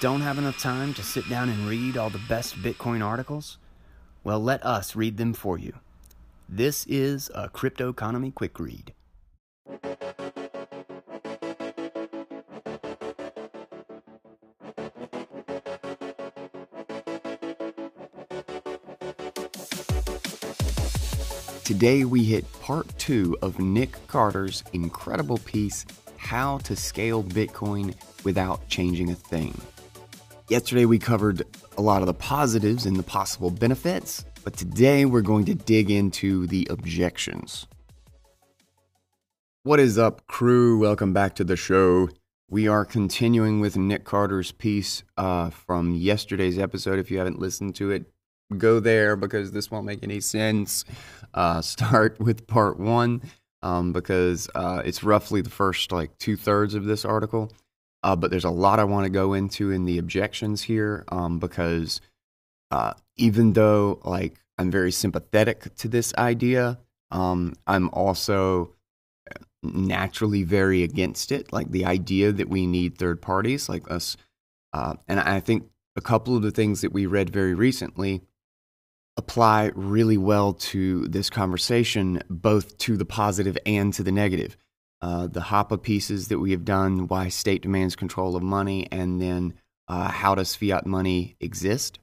don't have enough time to sit down and read all the best Bitcoin articles? Well, let us read them for you. This is a Crypto Economy Quick Read. Today we hit part two of Nic Carter's incredible piece, How to Scale Bitcoin Without Changing a Thing. Yesterday we covered a lot of the positives and the possible benefits, but today we're going to dig into the objections. What is up, crew? Welcome back to the show. We are continuing with Nic Carter's piece uh, from yesterday's episode. If you haven't listened to it, go there because this won't make any sense. Uh, start with part one um, because uh, it's roughly the first like two thirds of this article. Uh, but there's a lot I want to go into in the objections here um, because uh, even though like I'm very sympathetic to this idea, um, I'm also naturally very against it. Like the idea that we need third parties like us, uh, and I think a couple of the things that we read very recently apply really well to this conversation, both to the positive and to the negative. Uh, the Hoppe pieces that we have done, why state demands control of money, and then uh, how does fiat money exist?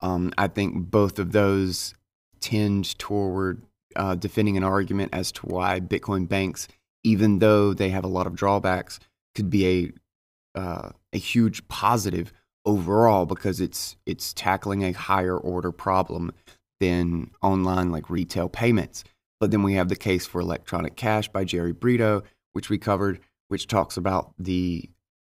Um, I think both of those tend toward uh, defending an argument as to why Bitcoin banks, even though they have a lot of drawbacks, could be a uh, a huge positive overall because it's it's tackling a higher order problem than online like retail payments. But then we have the case for electronic cash by Jerry Brito, which we covered, which talks about the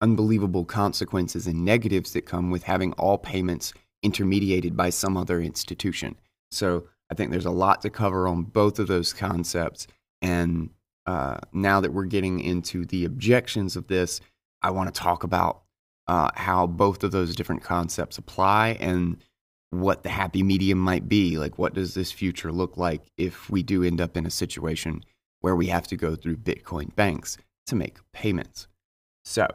unbelievable consequences and negatives that come with having all payments intermediated by some other institution. So I think there's a lot to cover on both of those concepts. And uh, now that we're getting into the objections of this, I want to talk about uh, how both of those different concepts apply and what the happy medium might be. Like, what does this future look like if we do end up in a situation where we have to go through Bitcoin banks to make payments? So,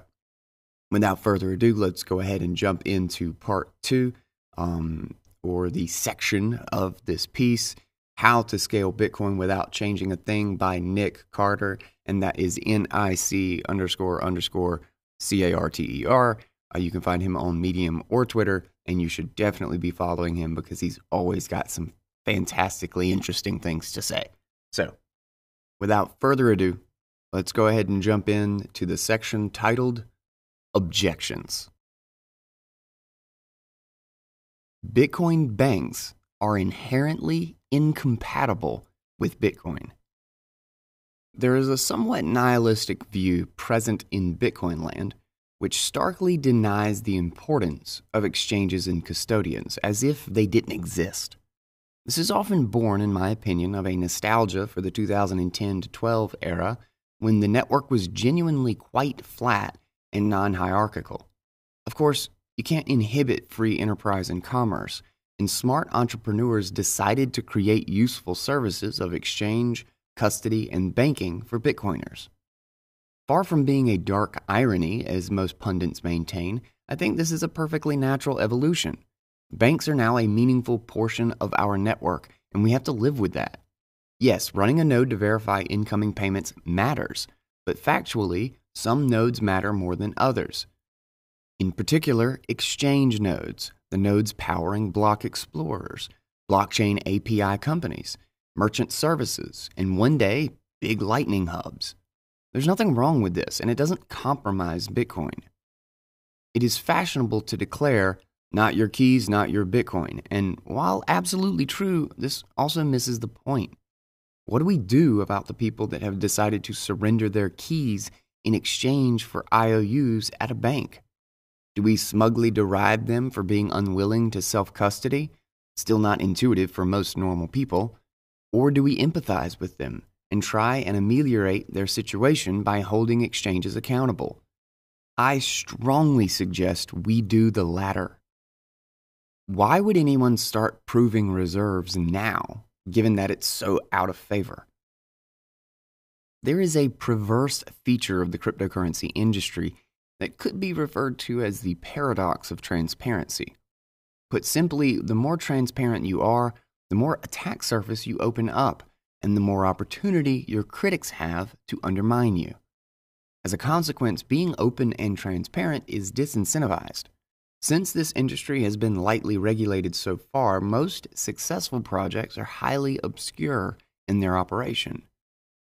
without further ado, let's go ahead and jump into part two, um, or the section of this piece How to Scale Bitcoin Without Changing a Thing by Nic Carter. And that is N I C underscore underscore C A R T E R. Uh, you can find him on Medium or Twitter, and you should definitely be following him because he's always got some fantastically interesting things to say. So, without further ado, let's go ahead and jump in to the section titled Objections. Bitcoin banks are inherently incompatible with Bitcoin. There is a somewhat nihilistic view present in Bitcoin land which starkly denies the importance of exchanges and custodians as if they didn't exist. This is often born, in my opinion, of a nostalgia for the 2010 to 12 era when the network was genuinely quite flat and non hierarchical. Of course, you can't inhibit free enterprise and commerce, and smart entrepreneurs decided to create useful services of exchange, custody, and banking for Bitcoiners. Far from being a dark irony, as most pundits maintain, I think this is a perfectly natural evolution. Banks are now a meaningful portion of our network, and we have to live with that. Yes, running a node to verify incoming payments matters, but factually, some nodes matter more than others. In particular, exchange nodes, the nodes powering block explorers, blockchain API companies, merchant services, and one day, big lightning hubs. There's nothing wrong with this, and it doesn't compromise Bitcoin. It is fashionable to declare, not your keys, not your Bitcoin. And while absolutely true, this also misses the point. What do we do about the people that have decided to surrender their keys in exchange for IOUs at a bank? Do we smugly deride them for being unwilling to self custody? Still not intuitive for most normal people. Or do we empathize with them and try and ameliorate their situation by holding exchanges accountable. I strongly suggest we do the latter. Why would anyone start proving reserves now, given that it's so out of favor? There is a perverse feature of the cryptocurrency industry that could be referred to as the paradox of transparency. Put simply, the more transparent you are, the more attack surface you open up, and the more opportunity your critics have to undermine you. As a consequence, being open and transparent is disincentivized. Since this industry has been lightly regulated so far, most successful projects are highly obscure in their operation.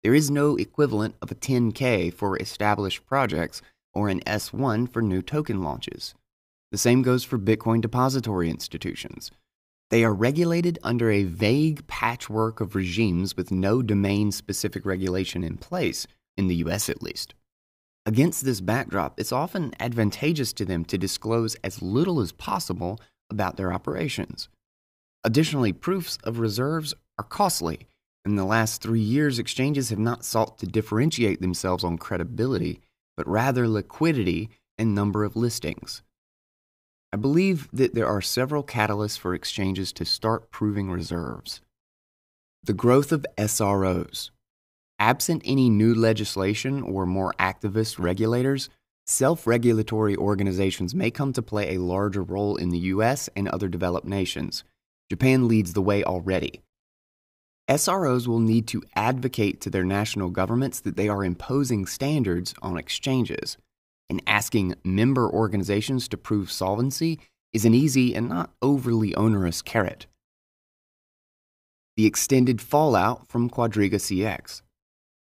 There is no equivalent of a 10K for established projects or an S1 for new token launches. The same goes for Bitcoin depository institutions. They are regulated under a vague patchwork of regimes with no domain specific regulation in place, in the US at least. Against this backdrop, it's often advantageous to them to disclose as little as possible about their operations. Additionally, proofs of reserves are costly. In the last three years, exchanges have not sought to differentiate themselves on credibility, but rather liquidity and number of listings. I believe that there are several catalysts for exchanges to start proving reserves. The growth of SROs. Absent any new legislation or more activist regulators, self regulatory organizations may come to play a larger role in the US and other developed nations. Japan leads the way already. SROs will need to advocate to their national governments that they are imposing standards on exchanges and asking member organizations to prove solvency is an easy and not overly onerous carrot. The extended fallout from Quadriga CX.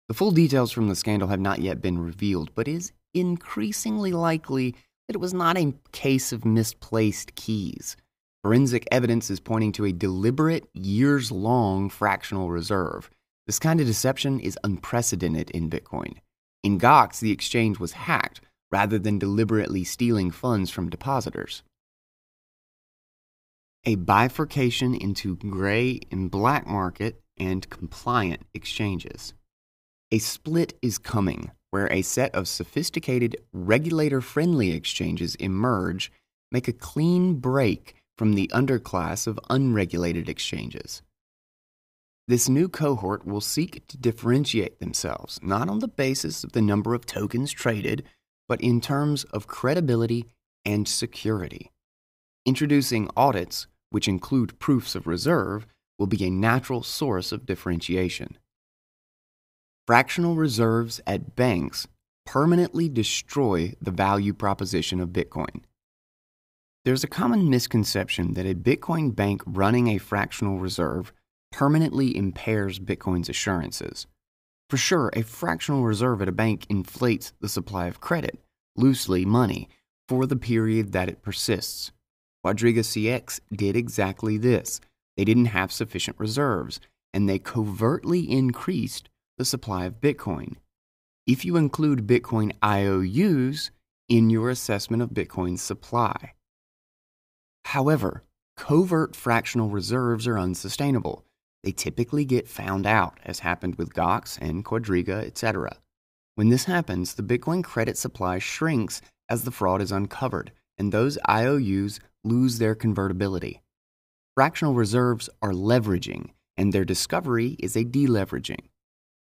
The full details from the scandal have not yet been revealed, but is increasingly likely that it was not a case of misplaced keys. Forensic evidence is pointing to a deliberate, years long fractional reserve. This kind of deception is unprecedented in Bitcoin. In Gox, the exchange was hacked, rather than deliberately stealing funds from depositors. A bifurcation into gray and black market and compliant exchanges. A split is coming where a set of sophisticated, regulator friendly exchanges emerge, make a clean break from the underclass of unregulated exchanges. This new cohort will seek to differentiate themselves not on the basis of the number of tokens traded but in terms of credibility and security. Introducing audits, which include proofs of reserve, will be a natural source of differentiation. Fractional reserves at banks permanently destroy the value proposition of Bitcoin. There's a common misconception that a Bitcoin bank running a fractional reserve permanently impairs Bitcoin's assurances. For sure, a fractional reserve at a bank inflates the supply of credit, loosely money, for the period that it persists. Quadriga CX did exactly this. They didn't have sufficient reserves, and they covertly increased the supply of Bitcoin. If you include Bitcoin IOUs in your assessment of Bitcoin's supply. However, covert fractional reserves are unsustainable they typically get found out, as happened with Gox and Quadriga, etc. When this happens, the Bitcoin credit supply shrinks as the fraud is uncovered, and those IOUs lose their convertibility. Fractional reserves are leveraging, and their discovery is a deleveraging.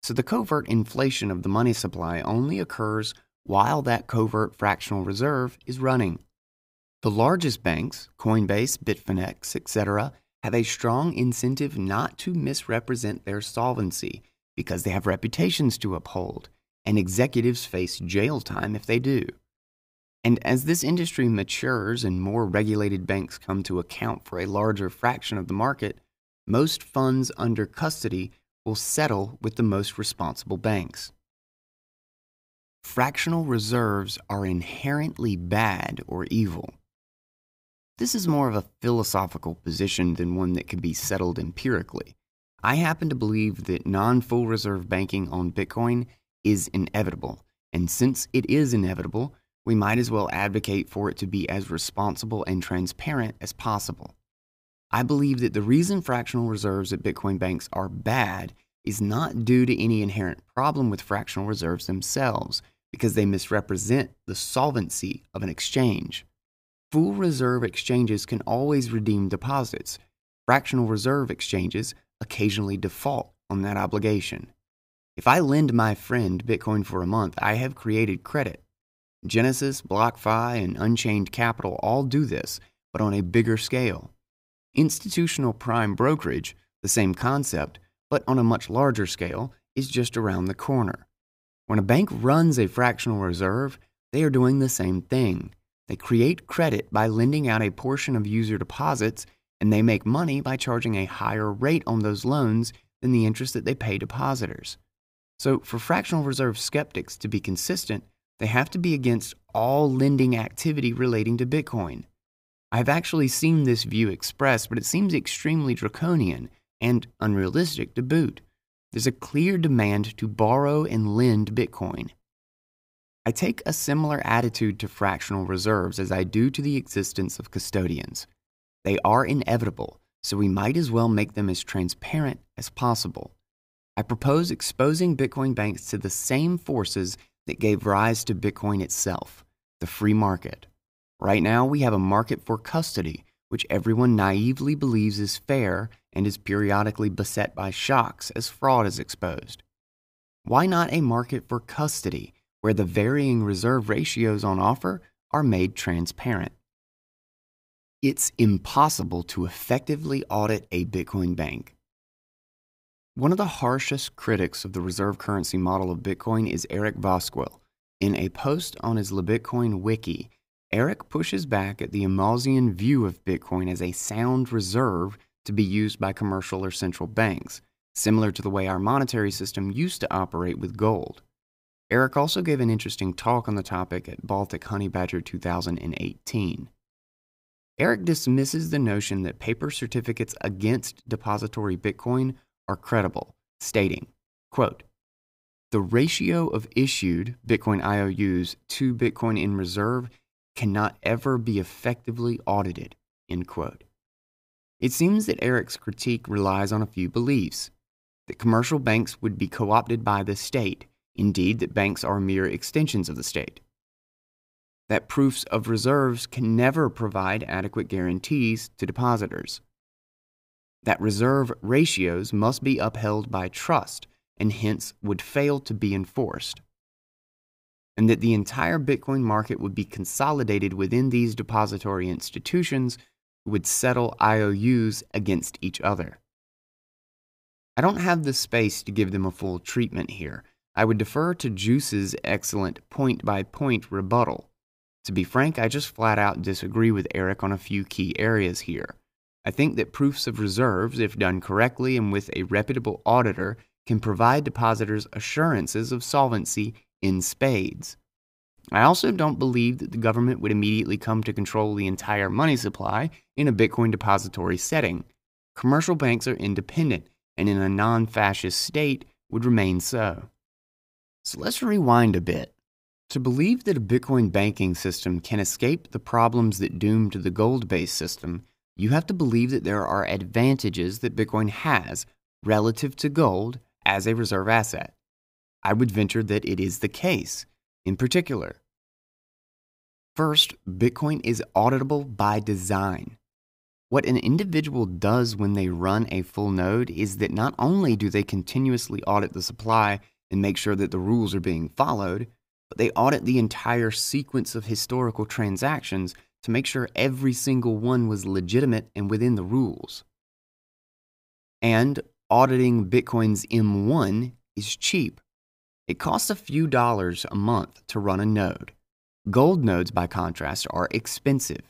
So the covert inflation of the money supply only occurs while that covert fractional reserve is running. The largest banks, Coinbase, Bitfinex, etc., have a strong incentive not to misrepresent their solvency because they have reputations to uphold, and executives face jail time if they do. And as this industry matures and more regulated banks come to account for a larger fraction of the market, most funds under custody will settle with the most responsible banks. Fractional reserves are inherently bad or evil. This is more of a philosophical position than one that can be settled empirically. I happen to believe that non full reserve banking on Bitcoin is inevitable. And since it is inevitable, we might as well advocate for it to be as responsible and transparent as possible. I believe that the reason fractional reserves at Bitcoin banks are bad is not due to any inherent problem with fractional reserves themselves, because they misrepresent the solvency of an exchange. Full reserve exchanges can always redeem deposits. Fractional reserve exchanges occasionally default on that obligation. If I lend my friend Bitcoin for a month, I have created credit. Genesis, BlockFi, and Unchained Capital all do this, but on a bigger scale. Institutional prime brokerage, the same concept, but on a much larger scale, is just around the corner. When a bank runs a fractional reserve, they are doing the same thing. They create credit by lending out a portion of user deposits, and they make money by charging a higher rate on those loans than the interest that they pay depositors. So, for fractional reserve skeptics to be consistent, they have to be against all lending activity relating to Bitcoin. I've actually seen this view expressed, but it seems extremely draconian and unrealistic to boot. There's a clear demand to borrow and lend Bitcoin. I take a similar attitude to fractional reserves as I do to the existence of custodians. They are inevitable, so we might as well make them as transparent as possible. I propose exposing Bitcoin banks to the same forces that gave rise to Bitcoin itself the free market. Right now, we have a market for custody, which everyone naively believes is fair and is periodically beset by shocks as fraud is exposed. Why not a market for custody, where the varying reserve ratios on offer are made transparent? It's impossible to effectively audit a Bitcoin bank. One of the harshest critics of the reserve currency model of Bitcoin is Eric Voskuil. In a post on his libbitcoin wiki, Eric pushes back at the Ammousian view of Bitcoin as a sound reserve to be used by commercial or central banks, similar to the way our monetary system used to operate with gold. Eric also gave an interesting talk on the topic at Baltic Honey Badger 2018. Eric dismisses the notion that paper certificates against depository Bitcoin are credible, stating, quote, the ratio of issued Bitcoin IOUs to Bitcoin in reserve cannot ever be effectively audited. End quote. It seems that Eric's critique relies on a few beliefs that commercial banks would be co opted by the state, indeed, that banks are mere extensions of the state, that proofs of reserves can never provide adequate guarantees to depositors, that reserve ratios must be upheld by trust and hence would fail to be enforced, and that the entire Bitcoin market would be consolidated within these depository institutions who would settle IOUs against each other. I don't have the space to give them a full treatment here. I would defer to Juice's excellent point by point rebuttal. To be frank, I just flat out disagree with Eric on a few key areas here. I think that proofs of reserves, if done correctly and with a reputable auditor, can provide depositors assurances of solvency in spades. I also don't believe that the government would immediately come to control the entire money supply in a Bitcoin depository setting. Commercial banks are independent and in a non fascist state would remain so. So let's rewind a bit. To believe that a Bitcoin banking system can escape the problems that doomed the gold based system, you have to believe that there are advantages that Bitcoin has relative to gold as a reserve asset. I would venture that it is the case. In particular, first, Bitcoin is auditable by design. What an individual does when they run a full node is that not only do they continuously audit the supply and make sure that the rules are being followed, but they audit the entire sequence of historical transactions to make sure every single one was legitimate and within the rules. And auditing Bitcoin's M1 is cheap. It costs a few dollars a month to run a node. Gold nodes, by contrast, are expensive.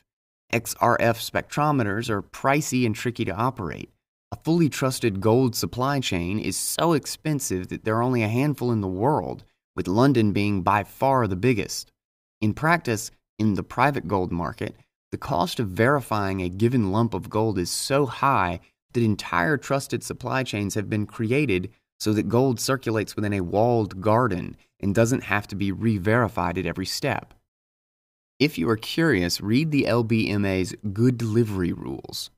XRF spectrometers are pricey and tricky to operate. A fully trusted gold supply chain is so expensive that there are only a handful in the world, with London being by far the biggest. In practice, in the private gold market, the cost of verifying a given lump of gold is so high that entire trusted supply chains have been created so that gold circulates within a walled garden and doesn't have to be re verified at every step. If you are curious, read the LBMA's Good Delivery Rules.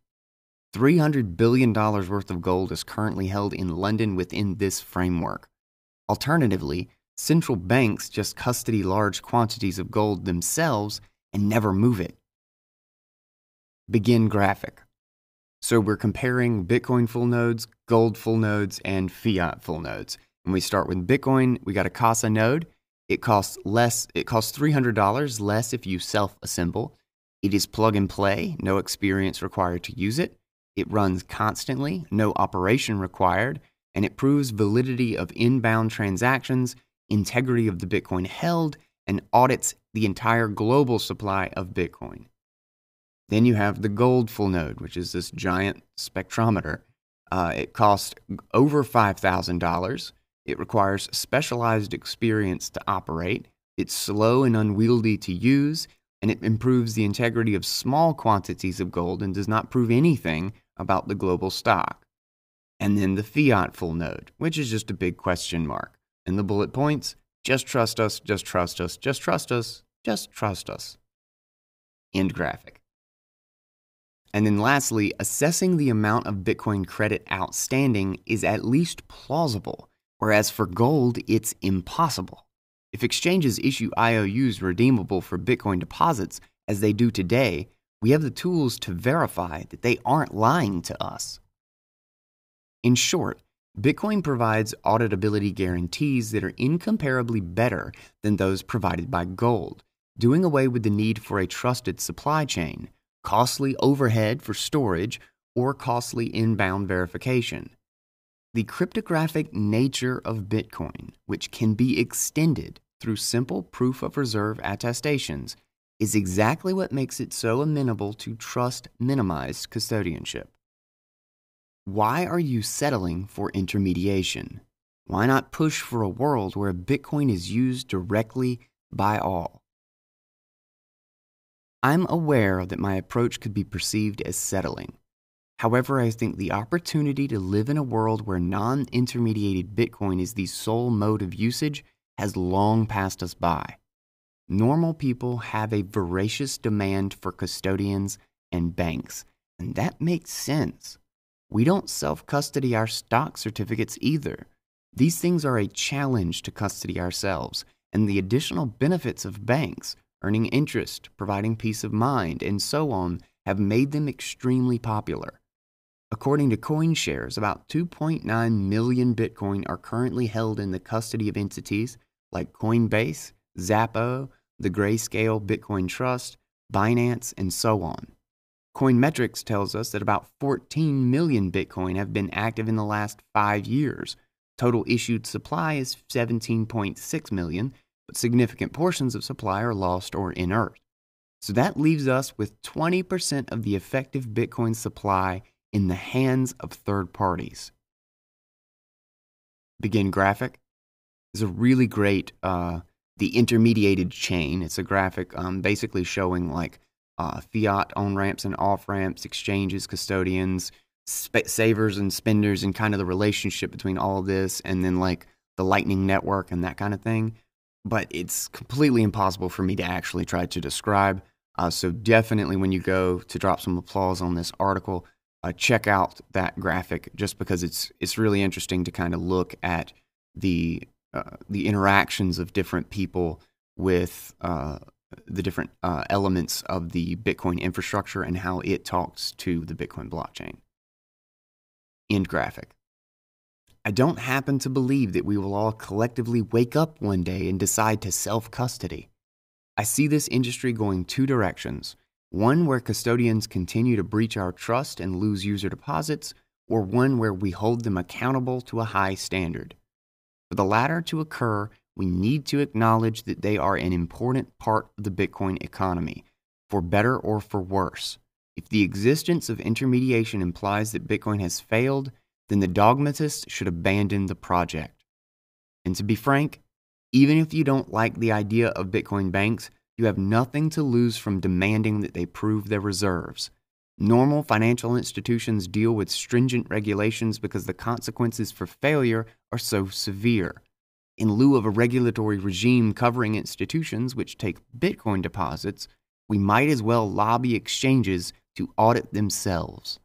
$300 billion worth of gold is currently held in London within this framework. Alternatively, central banks just custody large quantities of gold themselves and never move it. Begin graphic. So we're comparing Bitcoin full nodes, gold full nodes, and fiat full nodes. And we start with Bitcoin, we got a Casa node. It costs less. It costs three hundred dollars less if you self-assemble. It is plug and play, no experience required to use it. It runs constantly, no operation required, and it proves validity of inbound transactions, integrity of the Bitcoin held, and audits the entire global supply of Bitcoin. Then you have the gold full node, which is this giant spectrometer. Uh, it costs over $5,000. It requires specialized experience to operate. It's slow and unwieldy to use, and it improves the integrity of small quantities of gold and does not prove anything about the global stock. And then the fiat full node, which is just a big question mark. And the bullet points just trust us, just trust us, just trust us, just trust us. End graphic. And then lastly, assessing the amount of Bitcoin credit outstanding is at least plausible whereas for gold, it's impossible. If exchanges issue IOUs redeemable for Bitcoin deposits, as they do today, we have the tools to verify that they aren't lying to us. In short, Bitcoin provides auditability guarantees that are incomparably better than those provided by gold, doing away with the need for a trusted supply chain, costly overhead for storage, or costly inbound verification. The cryptographic nature of Bitcoin, which can be extended through simple proof of reserve attestations, is exactly what makes it so amenable to trust minimized custodianship. Why are you settling for intermediation? Why not push for a world where Bitcoin is used directly by all? I'm aware that my approach could be perceived as settling. However, I think the opportunity to live in a world where non intermediated Bitcoin is the sole mode of usage has long passed us by. Normal people have a voracious demand for custodians and banks, and that makes sense. We don't self custody our stock certificates either. These things are a challenge to custody ourselves, and the additional benefits of banks, earning interest, providing peace of mind, and so on, have made them extremely popular. According to CoinShares, about 2.9 million Bitcoin are currently held in the custody of entities like Coinbase, Xapo, the Grayscale Bitcoin Trust, Binance, and so on. Coinmetrics tells us that about 14 million Bitcoin have been active in the last five years. Total issued supply is 17.6 million, but significant portions of supply are lost or inert. So that leaves us with 20% of the effective Bitcoin supply in the hands of third parties. Begin graphic is a really great uh, the intermediated chain. It's a graphic um, basically showing like uh, fiat on ramps and off ramps, exchanges, custodians, sp- savers and spenders, and kind of the relationship between all this, and then like the Lightning Network and that kind of thing. But it's completely impossible for me to actually try to describe. Uh, so definitely, when you go to drop some applause on this article, uh, check out that graphic just because it's it's really interesting to kind of look at the uh, the interactions of different people with uh, the different uh, elements of the Bitcoin infrastructure and how it talks to the Bitcoin blockchain. End graphic. I don't happen to believe that we will all collectively wake up one day and decide to self custody. I see this industry going two directions one where custodians continue to breach our trust and lose user deposits, or one where we hold them accountable to a high standard. For the latter to occur, we need to acknowledge that they are an important part of the Bitcoin economy, for better or for worse. If the existence of intermediation implies that Bitcoin has failed, then the dogmatists should abandon the project. And to be frank, even if you don't like the idea of Bitcoin banks, you have nothing to lose from demanding that they prove their reserves. Normal financial institutions deal with stringent regulations because the consequences for failure are so severe. In lieu of a regulatory regime covering institutions which take Bitcoin deposits, we might as well lobby exchanges to audit themselves.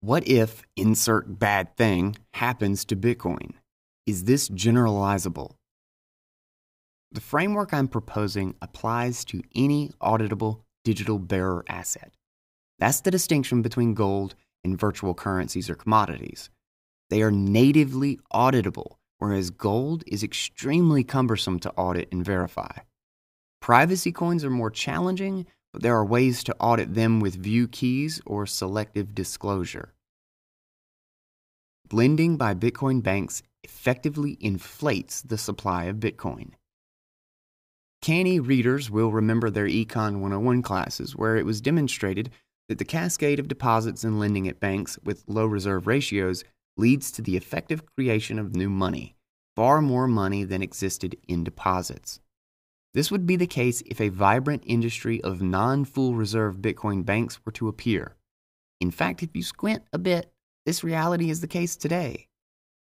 What if insert bad thing happens to Bitcoin? Is this generalizable? The framework I'm proposing applies to any auditable digital bearer asset. That's the distinction between gold and virtual currencies or commodities. They are natively auditable, whereas gold is extremely cumbersome to audit and verify. Privacy coins are more challenging, but there are ways to audit them with view keys or selective disclosure. Lending by Bitcoin banks effectively inflates the supply of Bitcoin. Canny readers will remember their Econ 101 classes, where it was demonstrated that the cascade of deposits and lending at banks with low reserve ratios leads to the effective creation of new money, far more money than existed in deposits. This would be the case if a vibrant industry of non full reserve Bitcoin banks were to appear. In fact, if you squint a bit, this reality is the case today.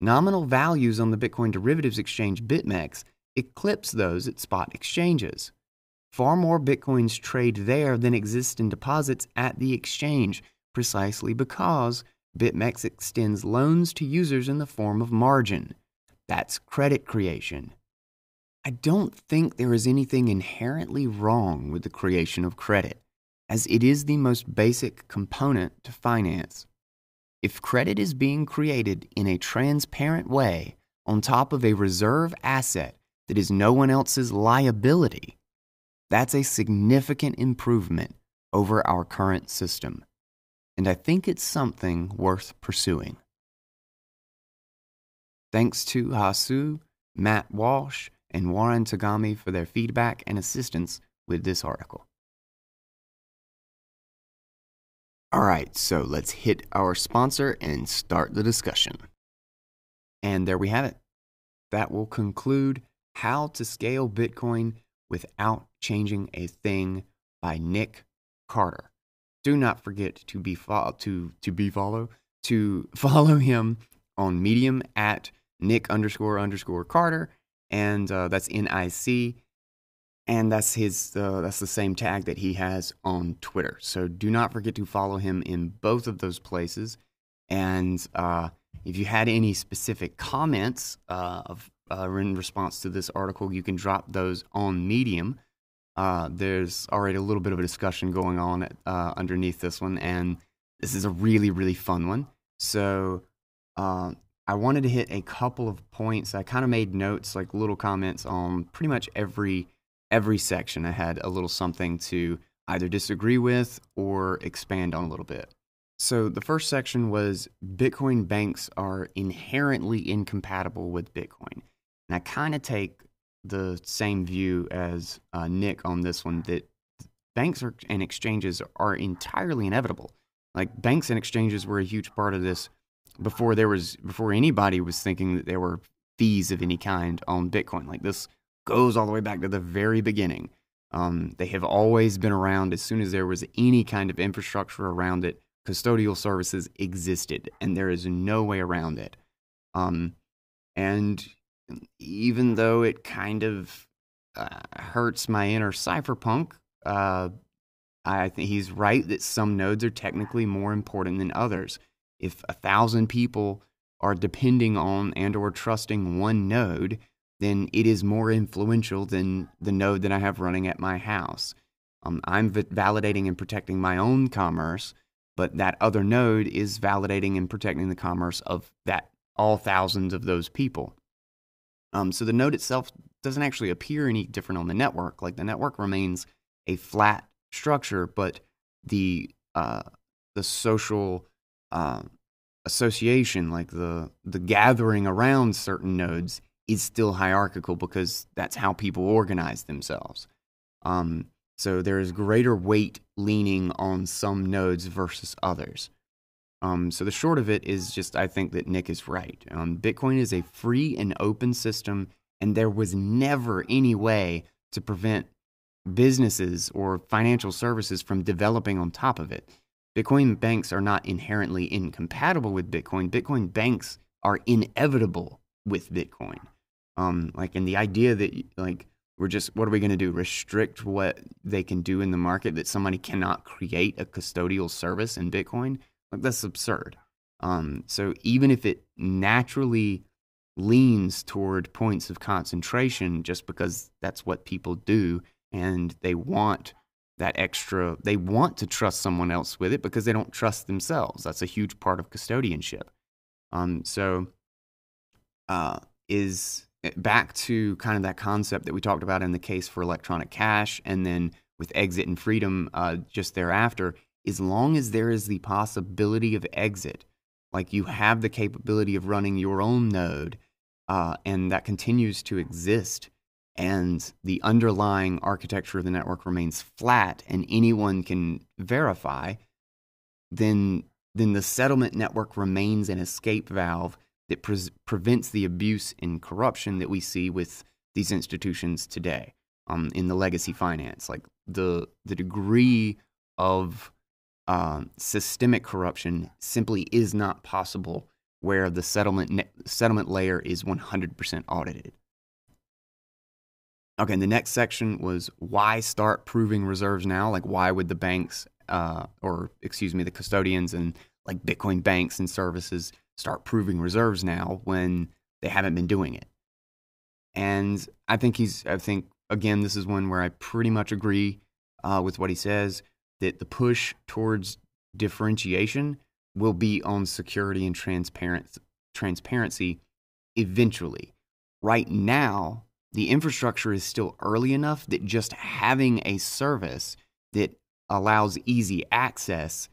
Nominal values on the Bitcoin derivatives exchange BitMEX eclipse those at spot exchanges. Far more Bitcoins trade there than exist in deposits at the exchange, precisely because BitMEX extends loans to users in the form of margin. That's credit creation. I don't think there is anything inherently wrong with the creation of credit, as it is the most basic component to finance. If credit is being created in a transparent way on top of a reserve asset that is no one else's liability, that's a significant improvement over our current system. And I think it's something worth pursuing. Thanks to Hasu, Matt Walsh, and Warren Togami for their feedback and assistance with this article. All right, so let's hit our sponsor and start the discussion. And there we have it. That will conclude How to Scale Bitcoin Without Changing a Thing by Nic Carter. Do not forget to be fo- to to be follow to follow him on Medium at Nic underscore underscore Carter and uh, that's NIC, and that's his uh, that's the same tag that he has on Twitter. So do not forget to follow him in both of those places. And uh, if you had any specific comments uh, of, uh, in response to this article, you can drop those on Medium. Uh, there's already a little bit of a discussion going on underneath this one, and this is a really really fun one. So I wanted to hit a couple of points. I kind of made notes, like little comments on pretty much every every section. I had a little something to either disagree with or expand on a little bit. So the first section was Bitcoin banks are inherently incompatible with Bitcoin. And I kind of take the same view as uh, Nic on this one that banks are, and exchanges are entirely inevitable. Like banks and exchanges were a huge part of this before there was before anybody was thinking that there were fees of any kind on Bitcoin. Like this goes all the way back to the very beginning. Um, they have always been around as soon as there was any kind of infrastructure around it. Custodial services existed, and there is no way around it. Um, and even though it kind of uh, hurts my inner cypherpunk, uh, I think he's right that some nodes are technically more important than others if a thousand people are depending on and or trusting one node, then it is more influential than the node that I have running at my house. Um, I'm validating and protecting my own commerce, but that other node is validating and protecting the commerce of that all thousands of those people. Um, so the node itself doesn't actually appear any different on the network. Like the network remains a flat structure, but the uh, the social uh, association, like the the gathering around certain nodes, is still hierarchical because that's how people organize themselves. Um, so there is greater weight leaning on some nodes versus others. Um, so the short of it is just I think that Nic is right. Um, Bitcoin is a free and open system, and there was never any way to prevent businesses or financial services from developing on top of it. Bitcoin banks are not inherently incompatible with Bitcoin. Bitcoin banks are inevitable with Bitcoin. Um, like, and the idea that like we're just what are we going to do? Restrict what they can do in the market that somebody cannot create a custodial service in Bitcoin? Like that's absurd. Um, so even if it naturally leans toward points of concentration, just because that's what people do and they want that extra they want to trust someone else with it because they don't trust themselves that's a huge part of custodianship um, so uh, is eh, back to kind of that concept that we talked about in the case for electronic cash and then with exit and freedom uh, just thereafter. As long as there is the possibility of exit, like you have the capability of running your own node, uh, and that continues to exist, and the underlying architecture of the network remains flat, and anyone can verify, then then the settlement network remains an escape valve that pre- prevents the abuse and corruption that we see with these institutions today um, in the legacy finance. Like the the degree of um, systemic corruption simply is not possible where the settlement ne- settlement layer is 100% audited. Okay, and the next section was why start proving reserves now? Like, why would the banks, uh, or excuse me, the custodians and like Bitcoin banks and services start proving reserves now when they haven't been doing it? And I think he's, I think, again, this is one where I pretty much agree uh, with what he says that the push towards differentiation will be on security and transparent, transparency eventually. Right now, the infrastructure is still early enough that just having a service that allows easy access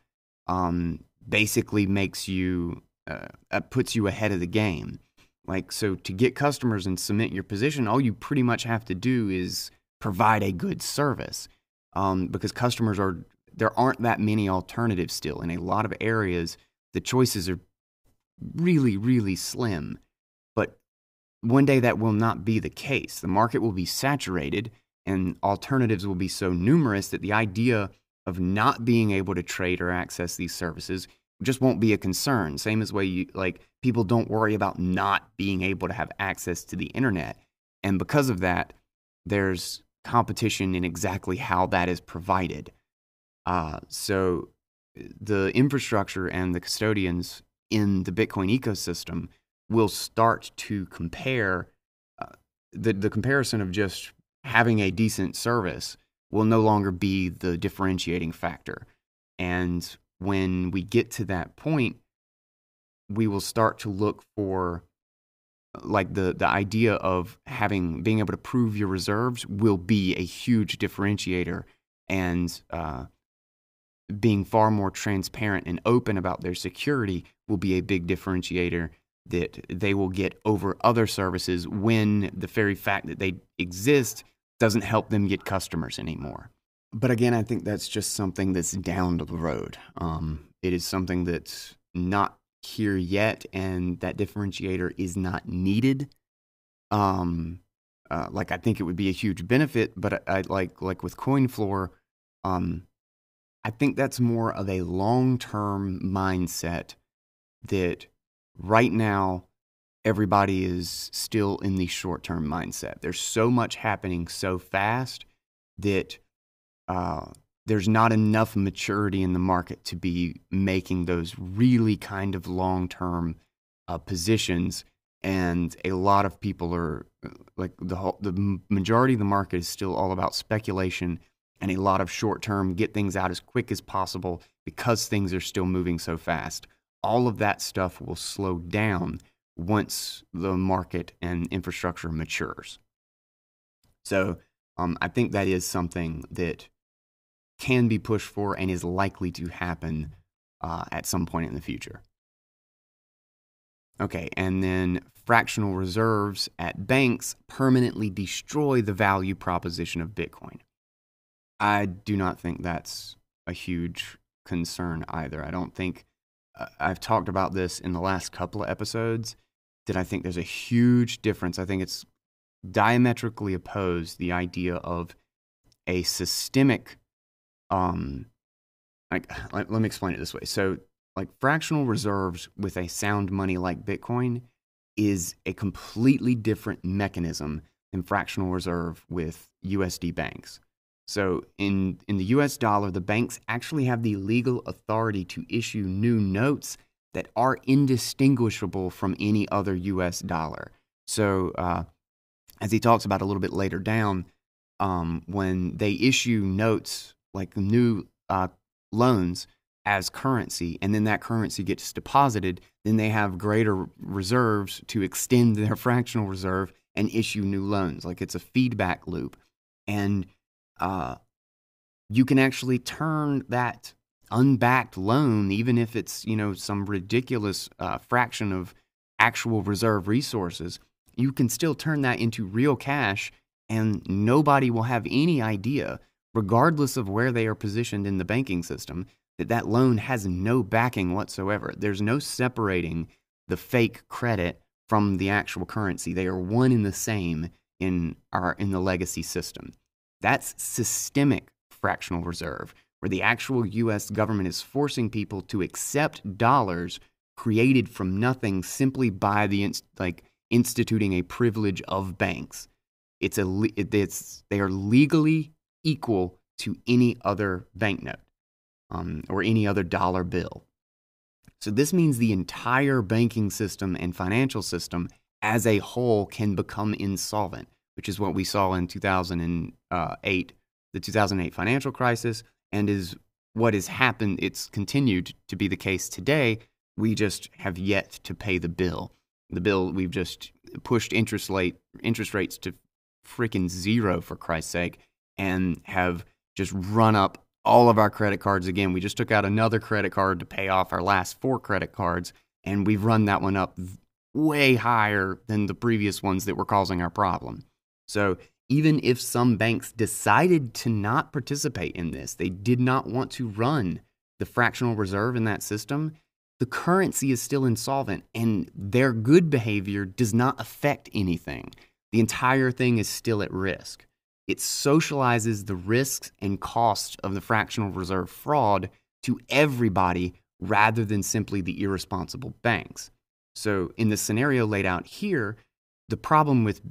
um, basically makes you uh, uh, puts you ahead of the game. Like so, to get customers and cement your position, all you pretty much have to do is provide a good service, um, because customers are there aren't that many alternatives still in a lot of areas. The choices are really, really slim. But one day that will not be the case. The market will be saturated and alternatives will be so numerous that the idea of not being able to trade or access these services just won't be a concern. Same as way you like people don't worry about not being able to have access to the internet. And because of that, there's competition in exactly how that is provided. Uh, so the infrastructure and the custodians in the Bitcoin ecosystem will start to compare uh, the the comparison of just having a decent service will no longer be the differentiating factor. And when we get to that point, we will start to look for like the the idea of having being able to prove your reserves will be a huge differentiator and uh, being far more transparent and open about their security will be a big differentiator that they will get over other services when the very fact that they exist doesn't help them get customers anymore. But again, I think that's just something that's down the road. Um, it is something that's not here yet, and that differentiator is not needed. Um, uh, like I think it would be a huge benefit, but I, I like like with CoinFloor, um, I think that's more of a long term mindset that right now everybody is still in the short term mindset. There's so much happening so fast that uh, there's not enough maturity in the market to be making those really kind of long term uh, positions. And a lot of people are like the whole, the majority of the market is still all about speculation and a lot of short term get things out as quick as possible because things are still moving so fast. All of that stuff will slow down once the market and infrastructure matures. So um, I think that is something that can be pushed for and is likely to happen uh, at some point in the future. Okay, and then fractional reserves at banks permanently destroy the value proposition of Bitcoin. I do not think that's a huge concern either. I don't think uh, I've talked about this in the last couple of episodes that I think there's a huge difference. I think it's diametrically opposed the idea of a systemic um like let, let me explain it this way. So like fractional reserves with a sound money like Bitcoin is a completely different mechanism than fractional reserve with USD banks. So in, in the US dollar, the banks actually have the legal authority to issue new notes that are indistinguishable from any other US dollar. So, uh, as he talks about a little bit later down, um, when they issue notes like new uh, loans as currency and then that currency gets deposited, then they have greater reserves to extend their fractional reserve and issue new loans. Like it's a feedback loop. And uh, you can actually turn that unbacked loan, even if it's, you know, some ridiculous uh, fraction of actual reserve resources, you can still turn that into real cash and nobody will have any idea, regardless of where they are positioned in the banking system, that that loan has no backing whatsoever. There's no separating the fake credit from the actual currency. They are one and the same in our in the legacy system. That's systemic fractional reserve, where the actual US government is forcing people to accept dollars created from nothing simply by the like instituting a privilege of banks. It's a it's they are legally equal to any other banknote um, or any other dollar bill. So this means the entire banking system and financial system as a whole can become insolvent, which is what we saw in 2008, the 2008 financial crisis, and is what has happened. It's continued to be the case today. We just have yet to pay the bill. The bill we've just pushed interest rate interest rates to freaking zero for Christ's sake, and have just run up all of our credit cards again. We just took out another credit card to pay off our last four credit cards, and we've run that one up way higher than the previous ones that were causing our problem. So, even if some banks decided to not participate in this, they did not want to run the fractional reserve in that system, the currency is still insolvent and their good behavior does not affect anything. The entire thing is still at risk it socializes the risks and costs of the fractional reserve fraud to everybody rather than simply the irresponsible banks. So, in the scenario laid out here, the problem with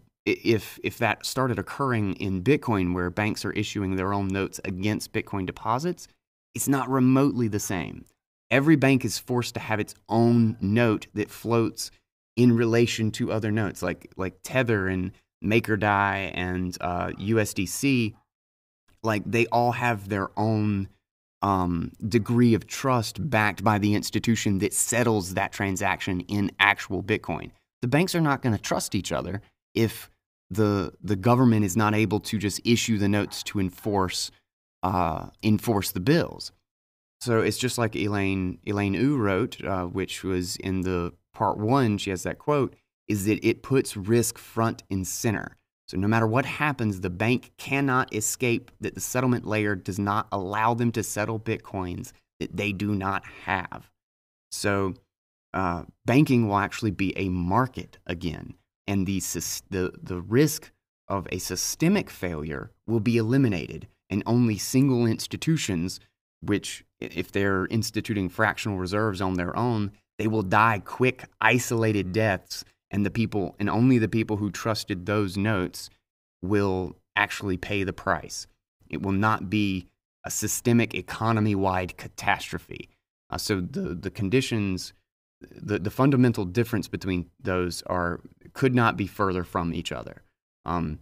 if if that started occurring in Bitcoin where banks are issuing their own notes against Bitcoin deposits, it's not remotely the same. Every bank is forced to have its own note that floats in relation to other notes like like Tether and MakerDAI and uh, USDC, like they all have their own um, degree of trust backed by the institution that settles that transaction in actual Bitcoin. The banks are not going to trust each other if the the government is not able to just issue the notes to enforce uh, enforce the bills. So it's just like Elaine Elaine Ou wrote, uh, which was in the part one. She has that quote is that it puts risk front and center. So, no matter what happens, the bank cannot escape that the settlement layer does not allow them to settle Bitcoins that they do not have. So, uh, banking will actually be a market again, and the, the, the risk of a systemic failure will be eliminated, and only single institutions, which, if they're instituting fractional reserves on their own, they will die quick, isolated deaths and the people and only the people who trusted those notes will actually pay the price. It will not be a systemic economy wide catastrophe. Uh, so the, the conditions, the, the fundamental difference between those are could not be further from each other. Um,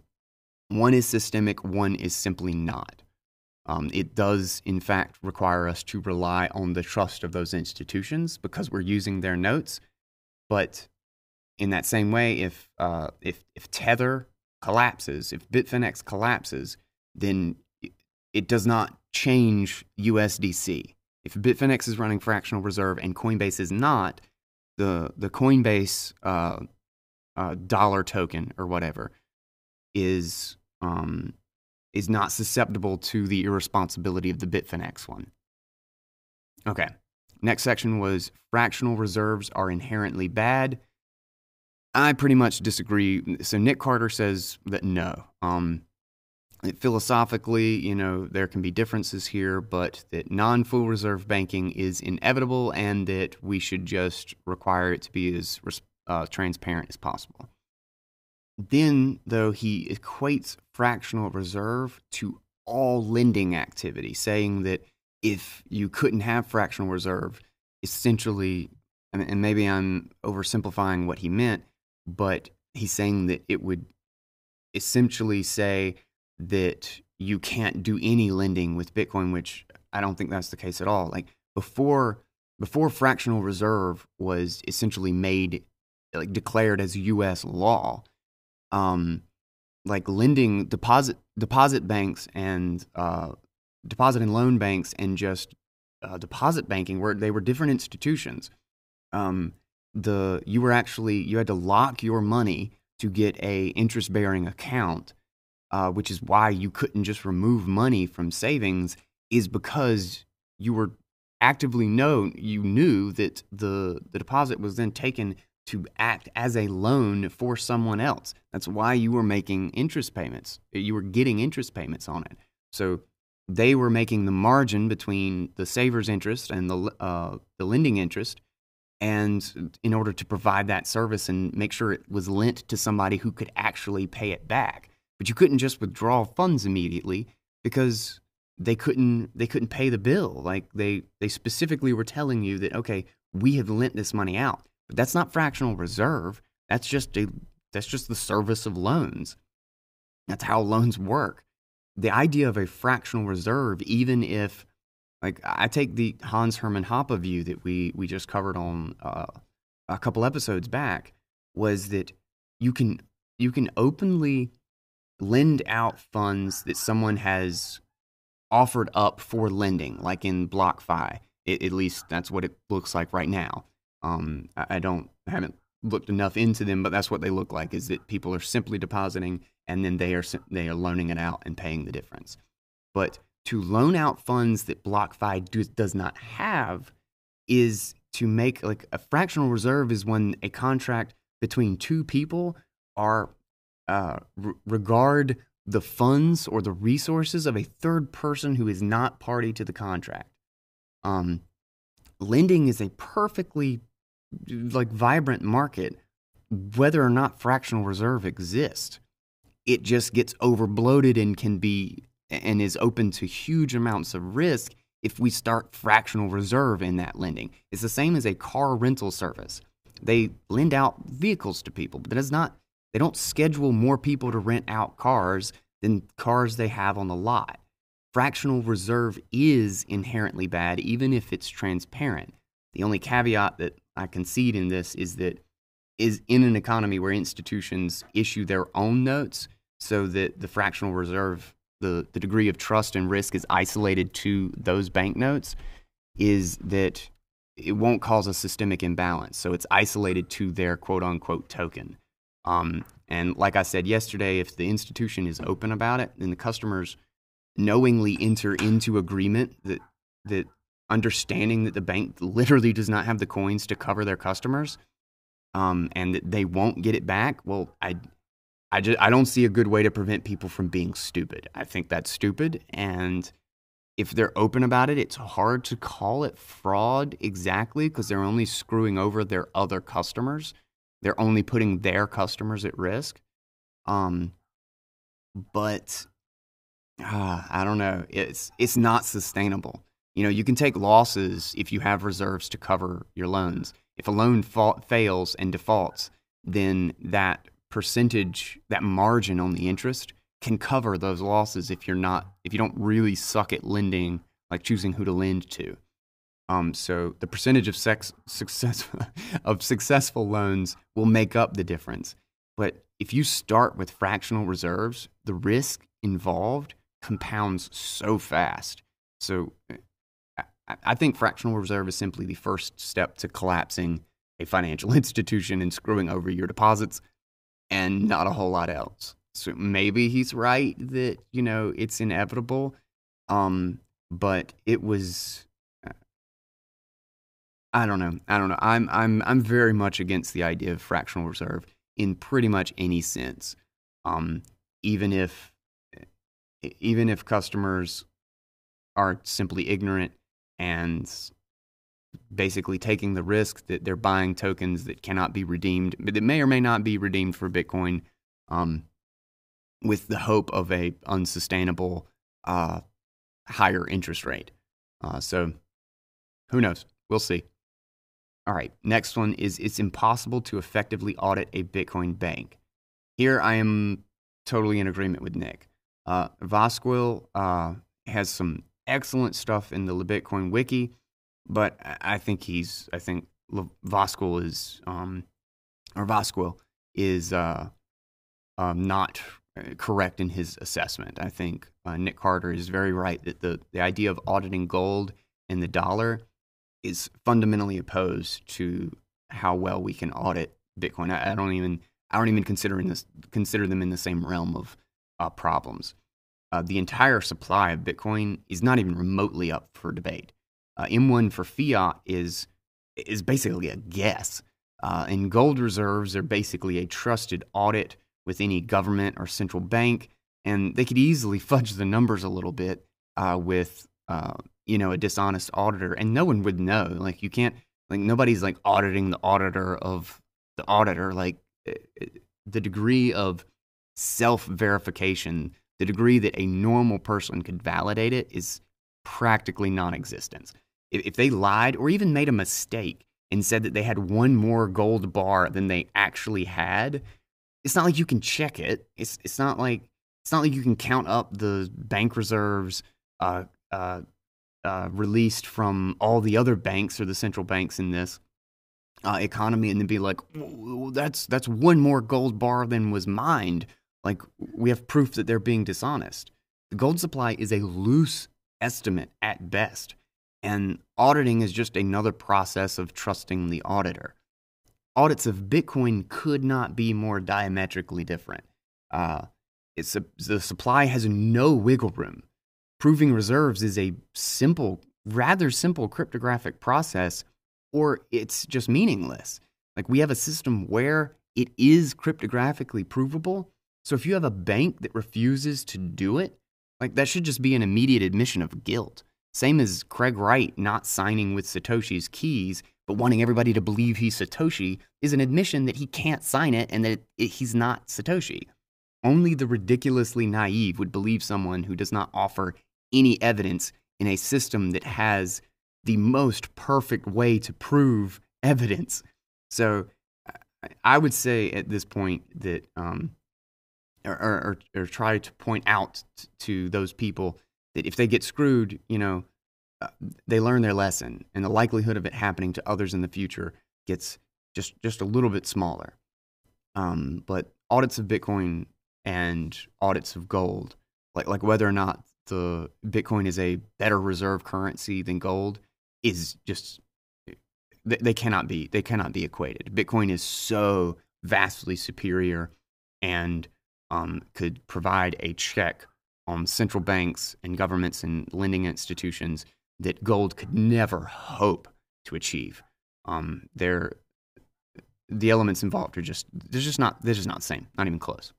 one is systemic, one is simply not. Um, it does, in fact, require us to rely on the trust of those institutions because we're using their notes, but in that same way, if, uh, if, if Tether collapses, if Bitfinex collapses, then it does not change USDC. If Bitfinex is running fractional reserve and Coinbase is not, the, the Coinbase uh, uh, dollar token or whatever is, um, is not susceptible to the irresponsibility of the Bitfinex one. Okay. Next section was fractional reserves are inherently bad. I pretty much disagree. So Nic Carter says that no. Um, philosophically, you know, there can be differences here, but that non full reserve banking is inevitable and that we should just require it to be as uh, transparent as possible. Then, though, he equates fractional reserve to all lending activity, saying that if you couldn't have fractional reserve, essentially, and maybe I'm oversimplifying what he meant, but he's saying that it would essentially say that you can't do any lending with Bitcoin, which I don't think that's the case at all. Like before before fractional reserve was essentially made like declared as U.S. law. Um, like lending deposit deposit banks and uh, deposit and loan banks and just uh, deposit banking where they were different institutions. Um, the you were actually you had to lock your money to get a interest bearing account, uh, which is why you couldn't just remove money from savings. Is because you were actively known you knew that the the deposit was then taken to act as a loan for someone else. That's why you were making interest payments. You were getting interest payments on it. So they were making the margin between the saver's interest and the uh, the lending interest, and in order to provide that service and make sure it was lent to somebody who could actually pay it back. But you couldn't just withdraw funds immediately because they couldn't they couldn't pay the bill. Like they they specifically were telling you that okay, we have lent this money out. But that's not fractional reserve. That's just a that's just the service of loans. That's how loans work. The idea of a fractional reserve, even if like I take the Hans Hermann Hoppe view that we we just covered on uh, a couple episodes back, was that you can you can openly lend out funds that someone has offered up for lending, like in BlockFi. It, at least that's what it looks like right now. Um, I, don't I haven't looked enough into them, but that's what they look like. Is that people are simply depositing and then they are they are loaning it out and paying the difference. But to loan out funds that BlockFi do, does not have is to make like a fractional reserve is when a contract between two people are uh, regard the funds or the resources of a third person who is not party to the contract. Um, lending is a perfectly like vibrant market, whether or not fractional reserve exists. It just gets overbloated and can be and is open to huge amounts of risk if we start fractional reserve in that lending. It's the same as a car rental service. They lend out vehicles to people, but it's not they don't schedule more people to rent out cars than cars they have on the lot. Fractional reserve is inherently bad, even if it's transparent. The only caveat that I concede in this is that is in an economy where institutions issue their own notes so that the fractional reserve, the, the degree of trust and risk is isolated to those banknotes, is that it won't cause a systemic imbalance. So it's isolated to their quote unquote token. Um, and like I said yesterday, if the institution is open about it, then the customers knowingly enter into agreement that that understanding that the bank literally does not have the coins to cover their customers, um, and that they won't get it back. Well, I, I just I don't see a good way to prevent people from being stupid. I think that's stupid, and if they're open about it, it's hard to call it fraud exactly because they're only screwing over their other customers. They're only putting their customers at risk. Um, but uh, I don't know. It's it's not sustainable. You know, you can take losses if you have reserves to cover your loans. If a loan fa- fails and defaults, then that percentage, that margin on the interest, can cover those losses if you're not if you don't really suck at lending, like choosing who to lend to. Um, so the percentage of sex, success of successful loans will make up the difference. But if you start with fractional reserves, the risk involved compounds so fast. So I think fractional reserve is simply the first step to collapsing a financial institution and screwing over your deposits and not a whole lot else. So maybe he's right that, you know, it's inevitable. Um, but it was I don't know. I don't know. I'm I'm I'm very much against the idea of fractional reserve in pretty much any sense. Um, even if even if customers are simply ignorant and basically taking the risk that they're buying tokens that cannot be redeemed, but that may or may not be redeemed for Bitcoin, um, with the hope of a unsustainable uh, higher interest rate. Uh, so who knows? We'll see. All right, next one is it's impossible to effectively audit a Bitcoin bank. Here I am totally in agreement with Nic. Uh, Voskuil uh, has some excellent stuff in the Bitcoin wiki. but I think he's I think Voskuil is um, or Voskuil is uh, um, not correct in his assessment. I think uh, Nic Carter is very right that the the idea of auditing gold and the dollar is fundamentally opposed to how well we can audit Bitcoin. I, I don't even I don't even consider in this consider them in the same realm of uh, problems. Uh, the entire supply of Bitcoin is not even remotely up for debate. Uh, M1 for fiat is is basically a guess, uh, and gold reserves are basically a trusted audit with any government or central bank, and they could easily fudge the numbers a little bit uh, with uh, you know a dishonest auditor, and no one would know. Like you can't like nobody's like auditing the auditor of the auditor. Like eh, eh, the degree of self verification, the degree that a normal person could validate it is practically non existent. If, they lied or even made a mistake and said that they had one more gold bar than they actually had, it's not like you can check it. It's it's not like it's not like you can count up the bank reserves uh, uh, uh, released from all the other banks or the central banks in this uh, economy and then be like, that's that's one more gold bar than was mined. Like we have proof that they're being dishonest. The gold supply is a loose estimate at best, and auditing is just another process of trusting the auditor. Audits of Bitcoin could not be more diametrically different. Uh, it's a, the supply has no wiggle room proving reserves is a simple, rather simple cryptographic process, or it's just meaningless. Like we have a system where it is cryptographically provable. So if you have a bank that refuses to do it, like that should just be an immediate admission of guilt. Same as Craig Wright not signing with Satoshi's keys, but wanting everybody to believe he's Satoshi is an admission that he can't sign it and that it, he's not Satoshi. Only the ridiculously naive would believe someone who does not offer any evidence in a system that has the most perfect way to prove evidence. So I would say at this point that, um, or, or, or, try to point out to those people that if they get screwed, you know, uh, they learn their lesson, and the likelihood of it happening to others in the future gets just just a little bit smaller. Um, but audits of Bitcoin and audits of gold, like like whether or not the Bitcoin is a better reserve currency than gold is just they cannot be they cannot be equated. Bitcoin is so vastly superior and um, could provide a check on central banks and governments and lending institutions that gold could never hope to achieve. Um, they're, the elements involved are just they're just not they're just not the same, not even close.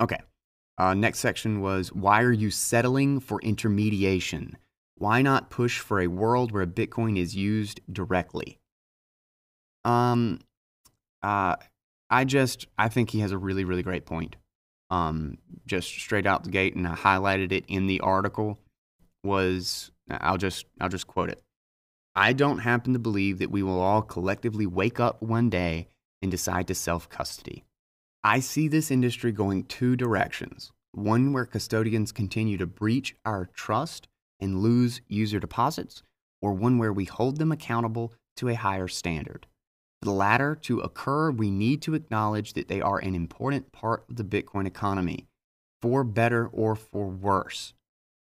Okay, uh, next section was why are you settling for intermediation? Why not push for a world where Bitcoin is used directly? Um, uh, I just I think he has a really really great point. Um, just straight out the gate, and I highlighted it in the article. Was I'll just I'll just quote it. I don't happen to believe that we will all collectively wake up one day and decide to self custody. I see this industry going two directions one where custodians continue to breach our trust and lose user deposits, or one where we hold them accountable to a higher standard. For the latter to occur, we need to acknowledge that they are an important part of the Bitcoin economy, for better or for worse.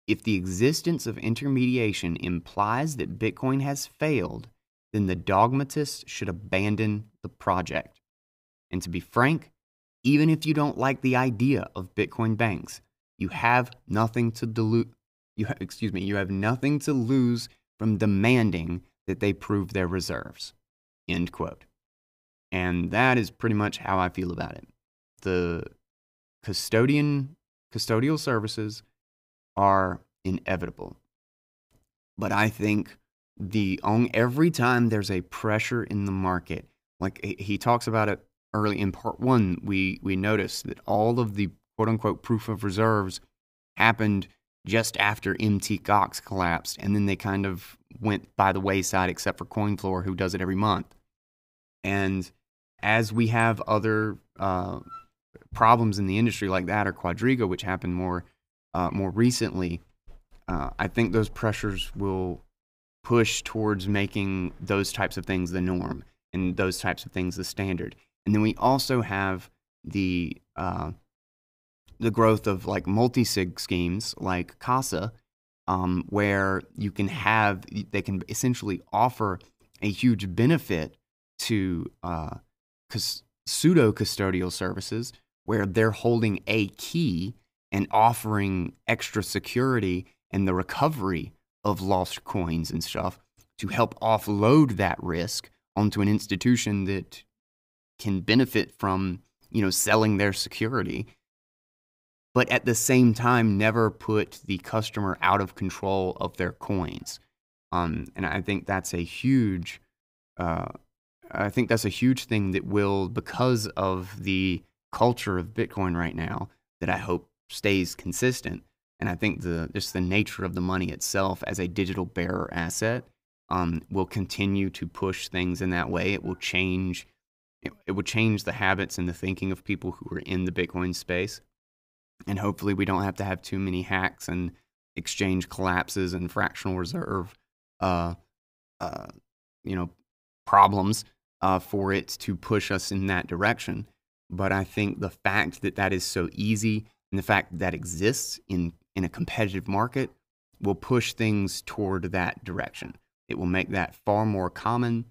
If the existence of intermediation implies that Bitcoin has failed, then the dogmatists should abandon the project. And to be frank, even if you don't like the idea of Bitcoin banks, you have nothing to dilute. You have, excuse me, you have nothing to lose from demanding that they prove their reserves. End quote. And that is pretty much how I feel about it. The custodian custodial services are inevitable. But I think the on every time there's a pressure in the market, like he talks about it early in part one, we, we noticed that all of the quote unquote proof of reserves happened just after Mt. Gox collapsed, and then they kind of went by the wayside, except for CoinFloor, who does it every month. And as we have other uh, problems in the industry like that, or Quadriga, which happened more uh, more recently, uh, I think those pressures will push towards making those types of things the norm and those types of things the standard. And then we also have the uh, the growth of like multi sig schemes like Casa, um, where you can have they can essentially offer a huge benefit to uh, pseudo custodial services where they're holding a key and offering extra security and the recovery of lost coins and stuff to help offload that risk onto an institution that can benefit from you know selling their security but at the same time never put the customer out of control of their coins. Um, and i think that's a huge uh, i think that's a huge thing that will because of the culture of bitcoin right now that i hope stays consistent and I think the just the nature of the money itself as a digital bearer asset um, will continue to push things in that way. It will change. It, it will change the habits and the thinking of people who are in the Bitcoin space, and hopefully, we don't have to have too many hacks and exchange collapses and fractional reserve, uh, uh, you know, problems uh, for it to push us in that direction. But I think the fact that that is so easy and the fact that, that exists in in a competitive market will push things toward that direction. It will make that far more common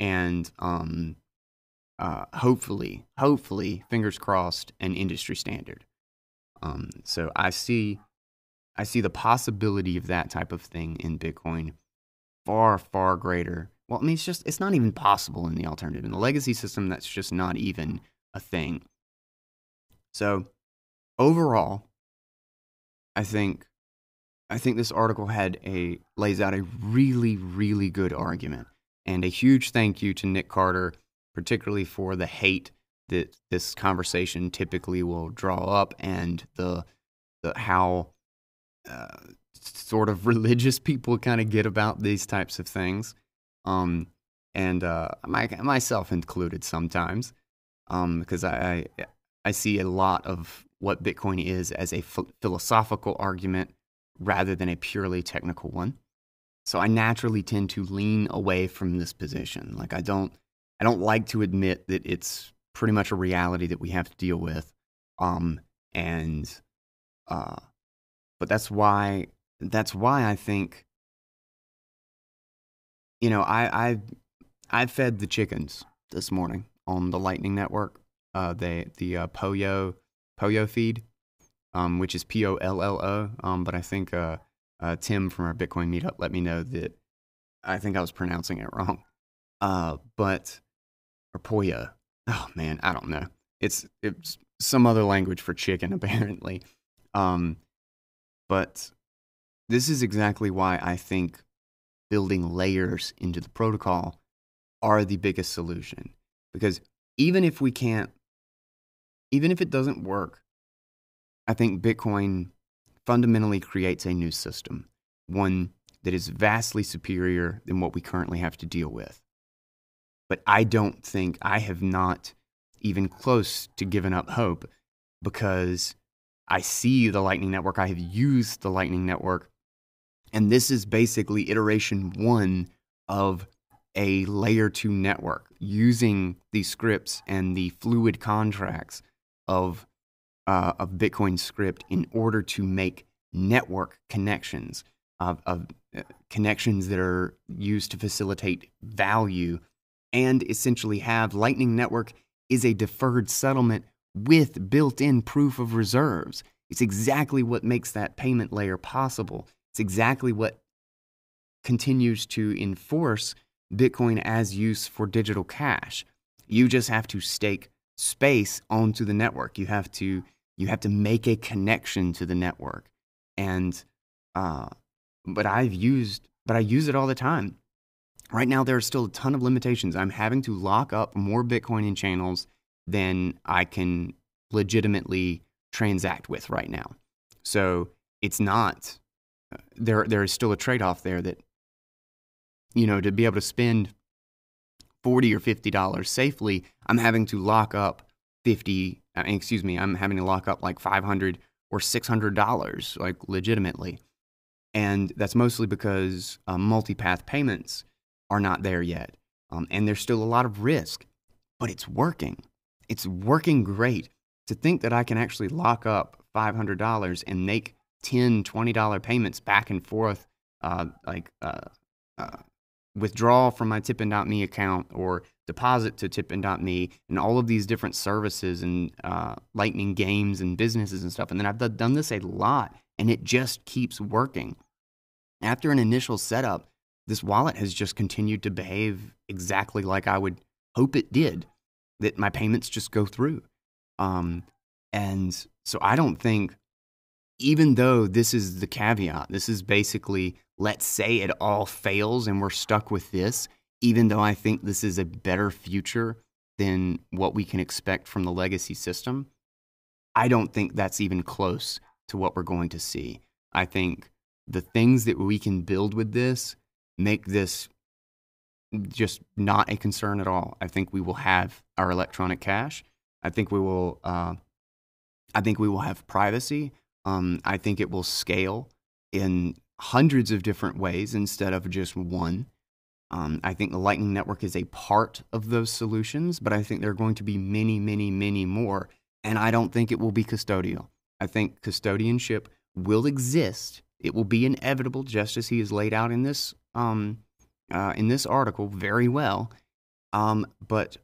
and um, uh, hopefully, hopefully, fingers crossed, an industry standard. Um, so I see, I see the possibility of that type of thing in Bitcoin far, far greater. Well, I mean, it's just it's not even possible in the alternative. In the legacy system, that's just not even a thing. So overall, I think I think this article had a lays out a really really good argument and a huge thank you to Nic Carter particularly for the hate that this conversation typically will draw up and the the how uh, sort of religious people kind of get about these types of things um, and uh, my, myself included sometimes um, because I, I I see a lot of what Bitcoin is as a philosophical argument rather than a purely technical one. So I naturally tend to lean away from this position. Like I don't I don't like to admit that it's pretty much a reality that we have to deal with. Um and uh but that's why that's why I think you know, I I I fed the chickens this morning on the Lightning Network. Uh, the the uh, Poyo Poyo feed, um, which is P O L L O. Um, but I think uh, uh, Tim from our Bitcoin meetup let me know that I think I was pronouncing it wrong. Uh, but or Poya. Oh man, I don't know. It's it's some other language for chicken apparently. Um, but this is exactly why I think building layers into the protocol are the biggest solution. Because even if we can't even if it doesn't work, I think Bitcoin fundamentally creates a new system, one that is vastly superior than what we currently have to deal with. But I don't think I have not even close to given up hope because I see the Lightning Network. I have used the Lightning Network. And this is basically iteration one of a layer two network using the scripts and the fluid contracts of uh, of Bitcoin script in order to make network connections of, of uh, connections that are used to facilitate value and essentially have Lightning Network is a deferred settlement with built-in proof of reserves. It's exactly what makes that payment layer possible. It's exactly what continues to enforce Bitcoin as use for digital cash. You just have to stake space onto the network. You have to you have to make a connection to the network. And uh, but I've used but I use it all the time. Right now there are still a ton of limitations. I'm having to lock up more Bitcoin in channels than I can legitimately transact with right now. So it's not there there is still a trade-off there that you know to be able to spend 40 or 50 dollars safely i'm having to lock up 50 uh, excuse me i'm having to lock up like 500 or 600 dollars like legitimately And that's mostly because uh, multipath payments are not there yet. Um, and there's still a lot of risk, but it's working. It's working great. To think that I can actually lock up $500 and make 10 $20 payments back and forth, uh, like uh, uh, withdraw from my tippin.me account or deposit to tippin.me and all of these different services and uh, lightning games and businesses and stuff. And then I've done this a lot and it just keeps working. After an initial setup, this wallet has just continued to behave exactly like I would hope it did, that my payments just go through. Um, and so I don't think, even though this is the caveat, this is basically let's say it all fails and we're stuck with this, even though I think this is a better future than what we can expect from the legacy system, I don't think that's even close to what we're going to see. I think the things that we can build with this make this just not a concern at all. I think we will have our electronic cash. I think we will. Uh, I think we will have privacy. Um, I think it will scale in hundreds of different ways instead of just one. Um, I think the Lightning Network is a part of those solutions, but I think there are going to be many, many, many more. And I don't think it will be custodial. I think custodianship will exist. It will be inevitable, just as he has laid out in this um, uh, in this article very well. Um, but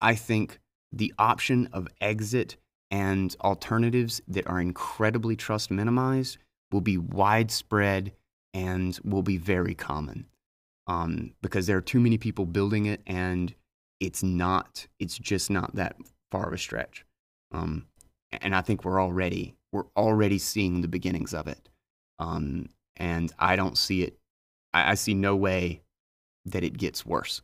I think the option of exit and alternatives that are incredibly trust minimized will be widespread and will be very common um, because there are too many people building it and it's not it's just not that far of a stretch. Um, and i think we're already we're already seeing the beginnings of it. Um, and i don't see it I, I, see no way that it gets worse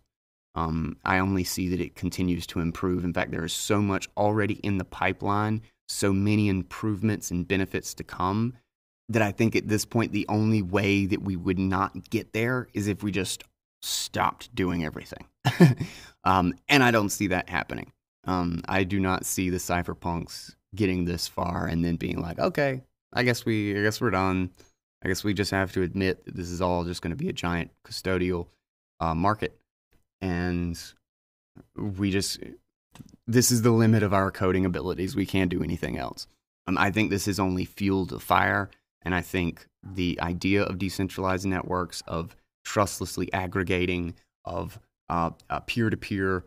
um, i only see that it continues to improve in fact there is so much already in the pipeline so many improvements and benefits to come that I think at this point the only way that we would not get there is if we just stopped doing everything. um, and I don't see that happening. Um, I do not see the cypherpunks getting this far and then being like, okay, I guess we, I guess we're done. I guess we just have to admit that this is all just going to be a giant custodial uh, market, and we just, this is the limit of our coding abilities. We can't do anything else. Um, I think this has only fueled the fire and I think the idea of decentralized networks, of trustlessly aggregating, of peer to peer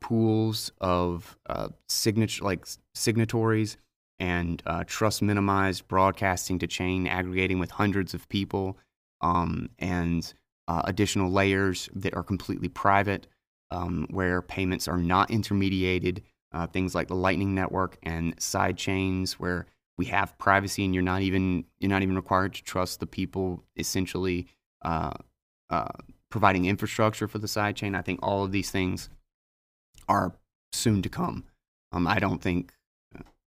pools of uh, signature like signatories and uh, trust minimized broadcasting to chain aggregating with hundreds of people um, and uh, additional layers that are completely private um, where payments are not intermediated uh, things like the lightning network and side chains where we have privacy and you're not even you're not even required to trust the people essentially uh, uh, providing infrastructure for the side chain. I think all of these things are soon to come. Um, I don't think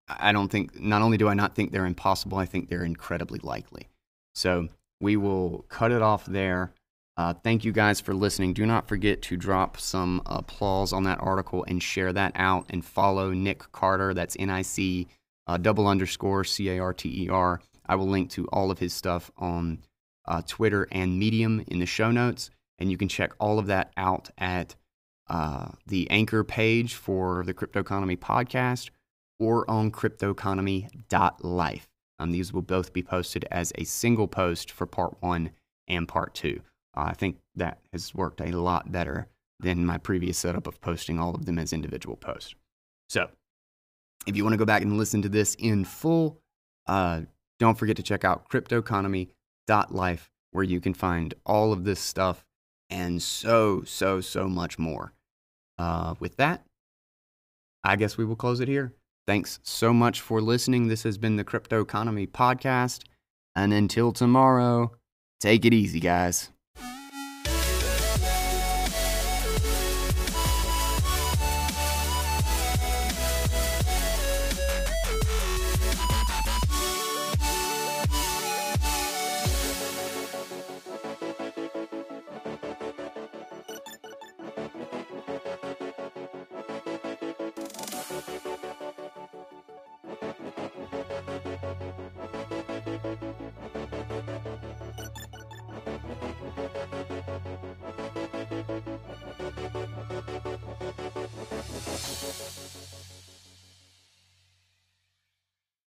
I don't think not only do I not think they're impossible, I think they're incredibly likely. So we will cut it off there. Uh, thank you guys for listening. Do not forget to drop some applause on that article and share that out and follow Nic Carter. That's N I C uh, double underscore C A R T E R. I will link to all of his stuff on uh, Twitter and Medium in the show notes. And you can check all of that out at uh, the anchor page for the Crypto Economy podcast or on cryptoeconomy.life. Um, these will both be posted as a single post for part one and part two. Uh, I think that has worked a lot better than my previous setup of posting all of them as individual posts. So, if you want to go back and listen to this in full, uh, don't forget to check out cryptoeconomy.life, where you can find all of this stuff and so, so, so much more. Uh, with that, I guess we will close it here. Thanks so much for listening. This has been the Crypto Economy Podcast. And until tomorrow, take it easy, guys.